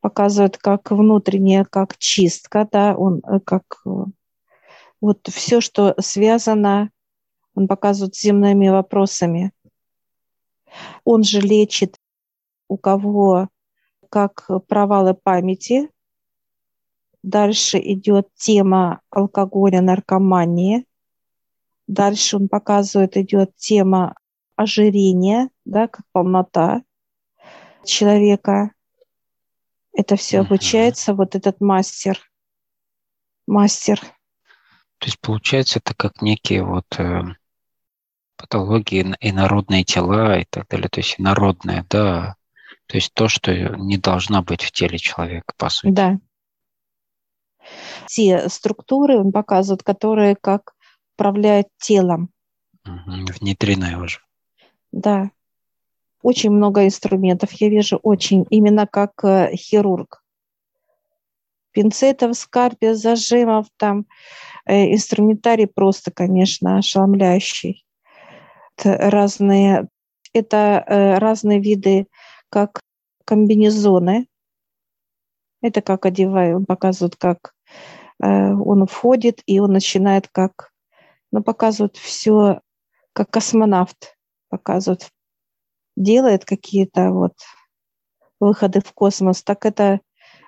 показывает как внутренняя, как чистка, да, он э, как э, вот все, что связано, он показывает земными вопросами. Он же лечит у кого как провалы памяти. Дальше идет тема алкоголя, наркомании. Дальше он показывает, идет тема ожирения, да, как полнота человека. Это все обучается вот этот мастер. Мастер. То есть получается это как некие вот э, патологии инородные тела и так далее, то есть инородное, да, то есть то, что не должно быть в теле человека, по сути. Да. Те структуры он показывает, которые как управляют телом. Внедренные уже. Да. Очень много инструментов, я вижу очень, именно как э, хирург. Пинцетов, скальпель, зажимов, там э, инструментарий просто, конечно, ошеломляющий. Это разные, это э, разные виды, как комбинезоны. Это как одеваю, он показывает, как он входит, и он начинает как, ну, показывает все, как космонавт показывает, делает какие-то вот выходы в космос, так это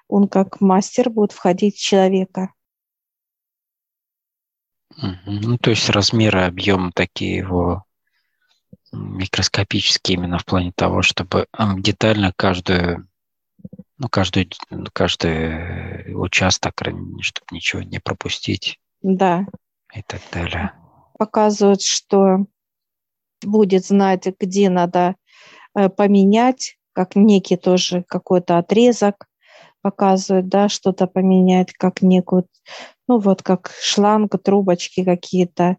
он как мастер будет входить в человека. Ну, то есть размеры, объем такие его микроскопические именно в плане того, чтобы детально каждую, ну, каждую, каждый участок, чтобы ничего не пропустить. Да. И так далее. Показывают, что будет знать, где надо э, поменять, как некий тоже какой-то отрезок показывает, да, что-то поменять, как некую, ну вот как шланг, трубочки какие-то,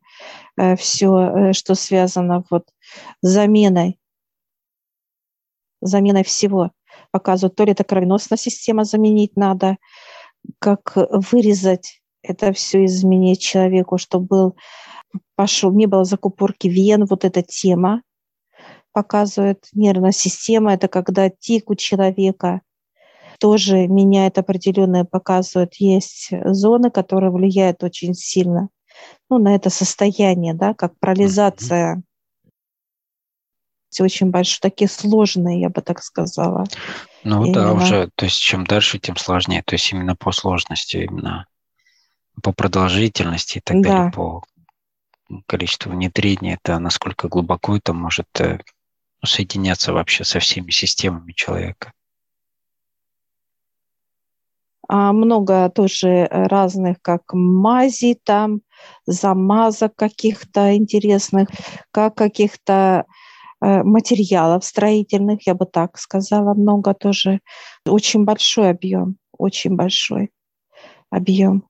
э, все, э, что связано вот с заменой, заменой всего. Показывают, то ли это кровеносная система заменить надо, как вырезать это все, изменить человеку, чтобы был пошел, не было закупорки вен, вот эта тема показывает нервная система, это когда тик у человека тоже меняет определенные, показывает, есть зоны, которые влияют очень сильно ну, на это состояние, да, как парализация. Очень большие, такие сложные, я бы так сказала. Ну именно. да, уже, то есть чем дальше, тем сложнее. То есть именно по сложности, именно по продолжительности и так да. далее, по количеству внедрения, это насколько глубоко это может э, соединяться вообще со всеми системами человека. А много тоже разных, как мази там, замазок каких-то интересных, как каких-то материалов строительных, я бы так сказала, много тоже. Очень большой объем, очень большой объем.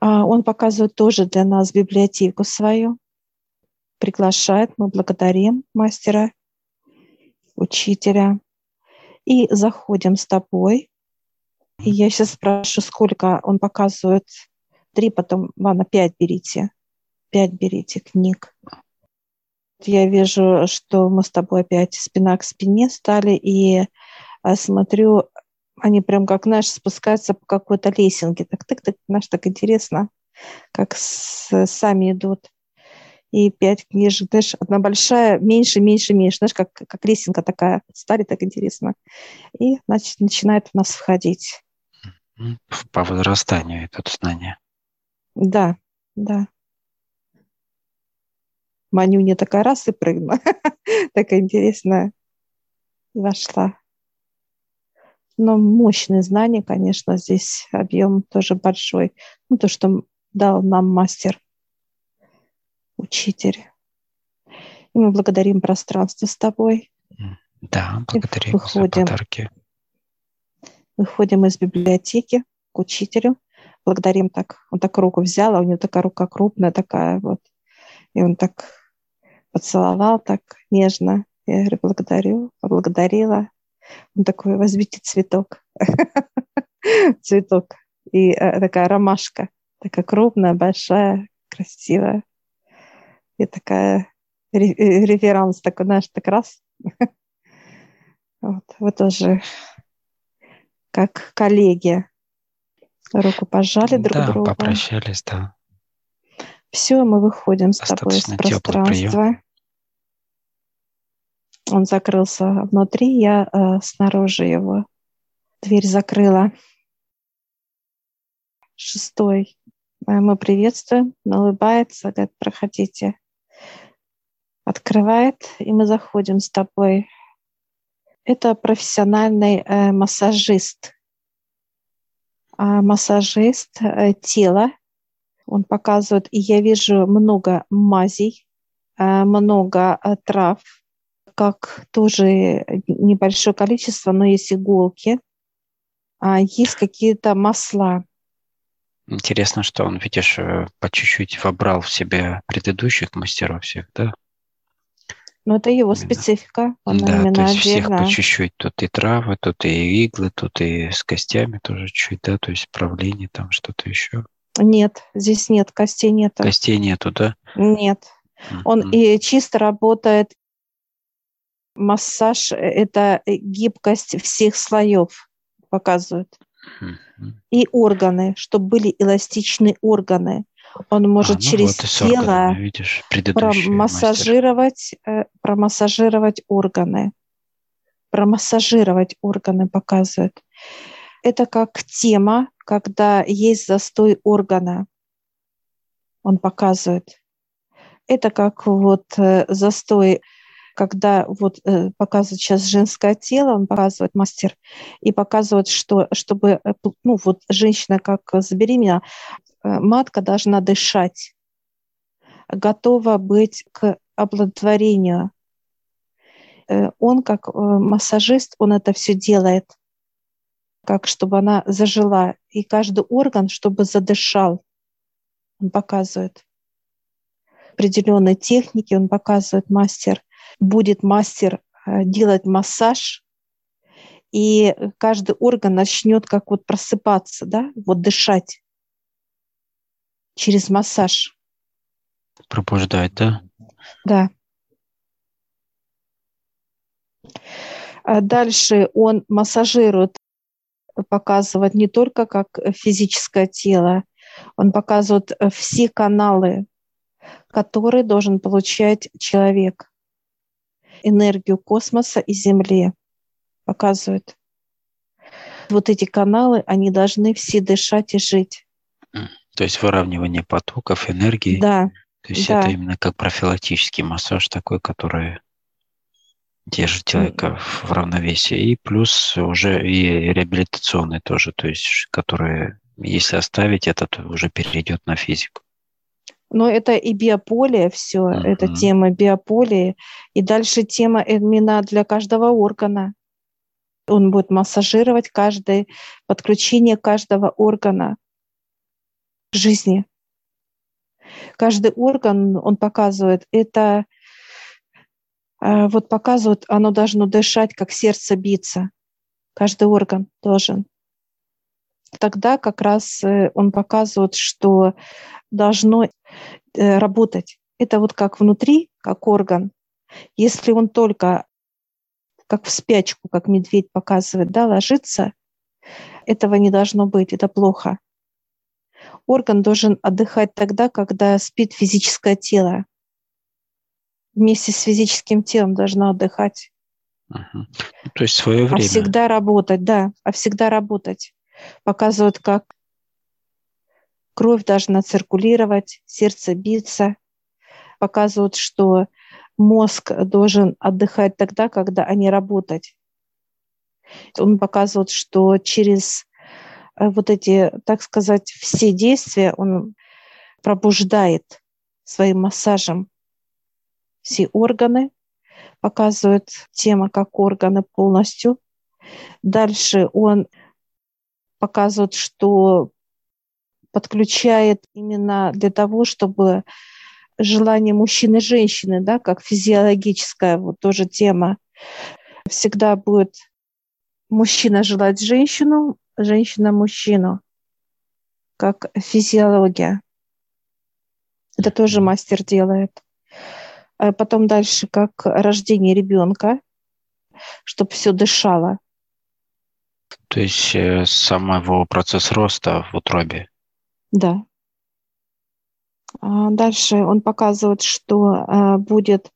А он показывает тоже для нас библиотеку свою, приглашает, мы благодарим мастера, учителя. И заходим с тобой. И я сейчас спрашиваю, сколько он показывает. Три, потом, ладно, пять берите. Пять берите книг. Я вижу, что мы с тобой опять спина к спине стали, и а, смотрю, они прям как, знаешь, спускаются по какой-то лесенке. Так, так, так, знаешь, так интересно, как с, сами идут. И пять книжек, знаешь, одна большая, меньше, меньше, меньше, знаешь, как, как лесенка такая. Стали так интересно. И, значит, начинает у нас входить. По возрастанию это знание. Да, да. Манюня такая раз и прыгнула. такая интересная. Вошла. Но мощные знания, конечно, здесь объем тоже большой. Ну, то, что дал нам мастер, учитель. И мы благодарим пространство с тобой. Да, благодарим выходим, за подарки. Выходим из библиотеки к учителю. Благодарим так. Он так руку взял, а у него такая рука крупная такая вот. И он так поцеловал так нежно. Я говорю, благодарю, поблагодарила Он такой, возьмите цветок. Цветок. И э, такая ромашка. Такая крупная, большая, красивая. И такая э, реверанс такой, знаешь, так раз. Вот, вы тоже как коллеги руку пожали друг да, другу. попрощались, да. Все, мы выходим с тобой из пространства. Он закрылся внутри, я э, снаружи его. Дверь закрыла. Шестой. Э, мы приветствуем, улыбается, говорит, проходите. Открывает, и мы заходим с тобой. Это профессиональный э, массажист. А массажист э, тела. Он показывает, и я вижу много мазей, э, много э, трав, как тоже небольшое количество, но есть иголки, а есть какие-то масла. Интересно, что он, видишь, э, по чуть-чуть вобрал в себя предыдущих мастеров всех, да? Но это его именно. специфика. Он да, именно то есть отдельно. всех по чуть-чуть. Тут и травы, тут и иглы, тут и с костями тоже чуть, да, то есть правление, там что-то еще. Нет, здесь нет, костей нет. Костей нету, да? Нет. Он mm-hmm. и чисто работает массаж – это гибкость всех слоев показывает. Mm-hmm. И органы, чтобы были эластичные органы. Он может а, ну через вот тело органами, видишь, промассажировать, э, промассажировать органы. Промассажировать органы показывает. Это как тема, когда есть застой органа. Он показывает. Это как вот э, застой когда вот э, показывает сейчас женское тело, он показывает мастер, и показывает, что чтобы, э, ну вот женщина как забеременела, матка должна дышать, готова быть к оплодотворению. Он как массажист, он это все делает, как чтобы она зажила, и каждый орган, чтобы задышал, он показывает определенные техники, он показывает мастер будет мастер э, делать массаж, и каждый орган начнет как вот просыпаться, да, вот дышать через массаж. Пробуждать, да? Да. А дальше он массажирует, показывает не только как физическое тело, он показывает все каналы, которые должен получать человек энергию космоса и Земли. Показывают. Вот эти каналы, они должны все дышать и жить. То есть выравнивание потоков энергии. Да. То есть да. это именно как профилактический массаж такой, который держит человека в равновесии. И плюс уже и реабилитационный тоже, то есть который, если оставить этот, уже перейдет на физику. Но это и биополе, все, uh-huh. это тема биополия. И дальше тема именно для каждого органа. Он будет массажировать каждое подключение каждого органа к жизни. Каждый орган, он показывает, это вот показывает, оно должно дышать, как сердце биться. Каждый орган должен. Тогда как раз э, он показывает, что должно э, работать. Это вот как внутри, как орган. Если он только как в спячку, как медведь показывает, да, ложится, этого не должно быть, это плохо. Орган должен отдыхать тогда, когда спит физическое тело. Вместе с физическим телом должно отдыхать. Угу. То есть свое время. А всегда работать, да, а всегда работать. Показывают, как кровь должна циркулировать, сердце биться. Показывают, что мозг должен отдыхать тогда, когда они работать. Он показывает, что через э, вот эти, так сказать, все действия он пробуждает своим массажем все органы, показывает тема как органы полностью. Дальше он показывает, что подключает именно для того, чтобы желание мужчины и женщины, да, как физиологическая вот тоже тема, всегда будет мужчина желает женщину, женщина мужчину, как физиология. Это тоже мастер делает. А потом дальше, как рождение ребенка, чтобы все дышало. То есть э, сам его процесс роста в утробе. Да. А дальше он показывает, что э, будет,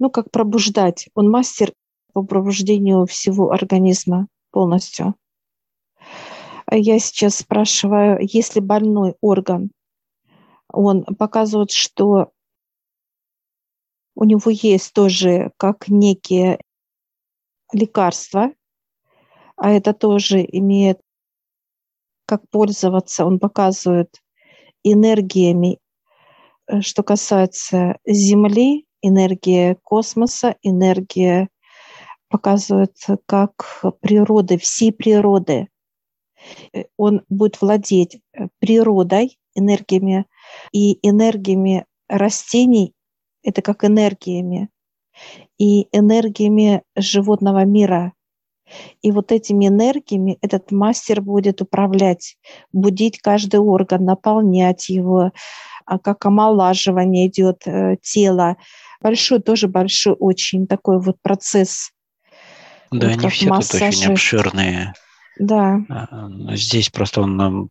ну, как пробуждать. Он мастер по пробуждению всего организма полностью. Я сейчас спрашиваю, если больной орган, он показывает, что у него есть тоже как некие лекарства, а это тоже имеет как пользоваться, он показывает энергиями, э, что касается Земли, энергия космоса, энергия показывает как природы, всей природы. Э, он будет владеть э, природой, энергиями и энергиями растений, это как энергиями, и энергиями животного мира. И вот этими энергиями этот мастер будет управлять, будить каждый орган, наполнять его, а как омолаживание идет э, тела. Большой, тоже большой очень такой вот процесс. Да, вот они все массажист. тут очень обширные. Да. А, здесь просто он нам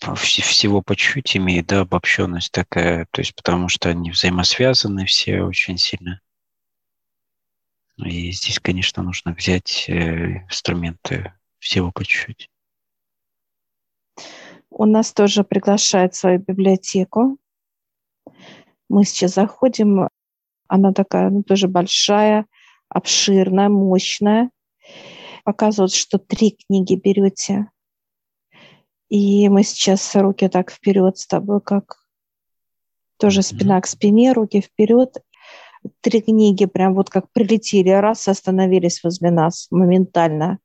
всего по чуть-чуть имеет, да, обобщенность такая, то есть потому что они взаимосвязаны все очень сильно. И здесь, конечно, нужно взять э, инструменты всего по чуть-чуть. У нас тоже приглашает в свою библиотеку. Мы сейчас заходим. Она такая, ну, тоже большая, обширная, мощная. Показывают, что три книги берете. И мы сейчас руки так вперед с тобой, как тоже спина к спине, руки вперед три книги прям вот как прилетели, раз остановились возле нас моментально.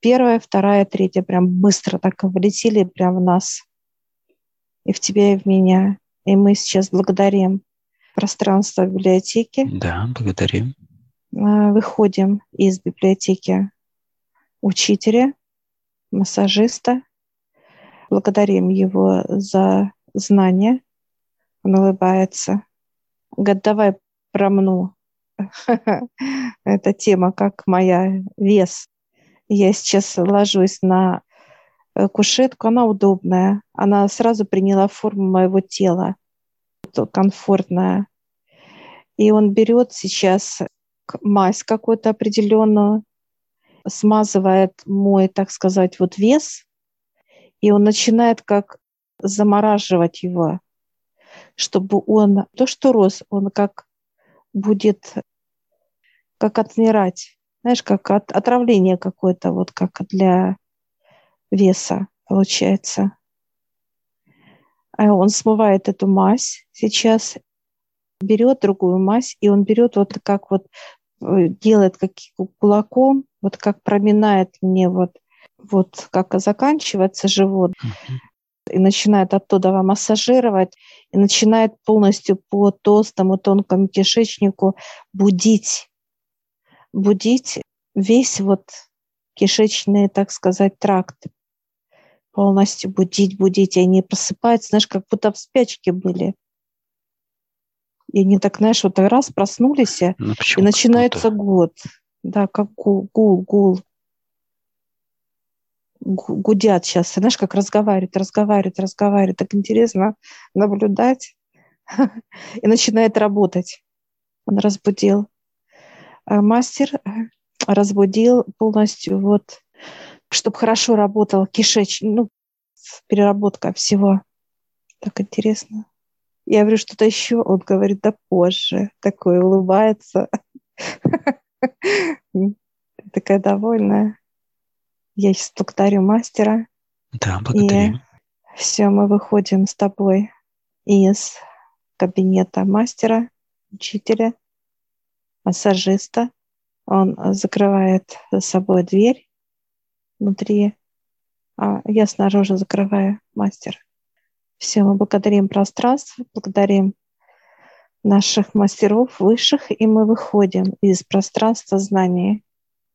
Первая, вторая, третья прям быстро так влетели прям в нас. И в тебя, и в меня. И мы сейчас благодарим пространство библиотеки. Да, благодарим. А, выходим из библиотеки учителя, массажиста. Благодарим его за знания. Он улыбается. Говорит, давай промну. Эта тема как моя вес. Я сейчас ложусь на э, кушетку, она удобная. Она сразу приняла форму моего тела, комфортная. И он берет сейчас мазь какую-то определенную, смазывает мой, так сказать, вот вес, и он начинает как замораживать его, чтобы он, то, что рос, он как будет как отмирать. Знаешь, как от, отравление какое-то, вот как для веса получается. А он смывает эту мазь сейчас, берет другую мазь, и он берет вот как вот э, делает как кулаком, вот как проминает мне вот, вот как заканчивается живот, и начинает оттуда массажировать, и начинает полностью по толстому тонкому кишечнику будить, будить весь вот кишечный, так сказать, тракт полностью будить, будить. И они просыпаются, знаешь, как будто в спячке были. И они так, знаешь, вот раз проснулись, ну, и начинается год. Да, как гул, гул, гул гудят сейчас, знаешь, как разговаривают, разговаривают, разговаривают. Так интересно наблюдать. И начинает работать. Он разбудил. А мастер э, разбудил полностью, вот, чтобы хорошо работал кишечник, ну, переработка всего. Так интересно. Я говорю, что-то еще. Он говорит, да позже. Такой улыбается. Такая довольная. Я благодарю мастера. Да, благодарим. И все, мы выходим с тобой из кабинета мастера, учителя, массажиста. Он закрывает за собой дверь внутри, а я снаружи закрываю мастер. Все, мы благодарим пространство, благодарим наших мастеров высших, и мы выходим из пространства знаний.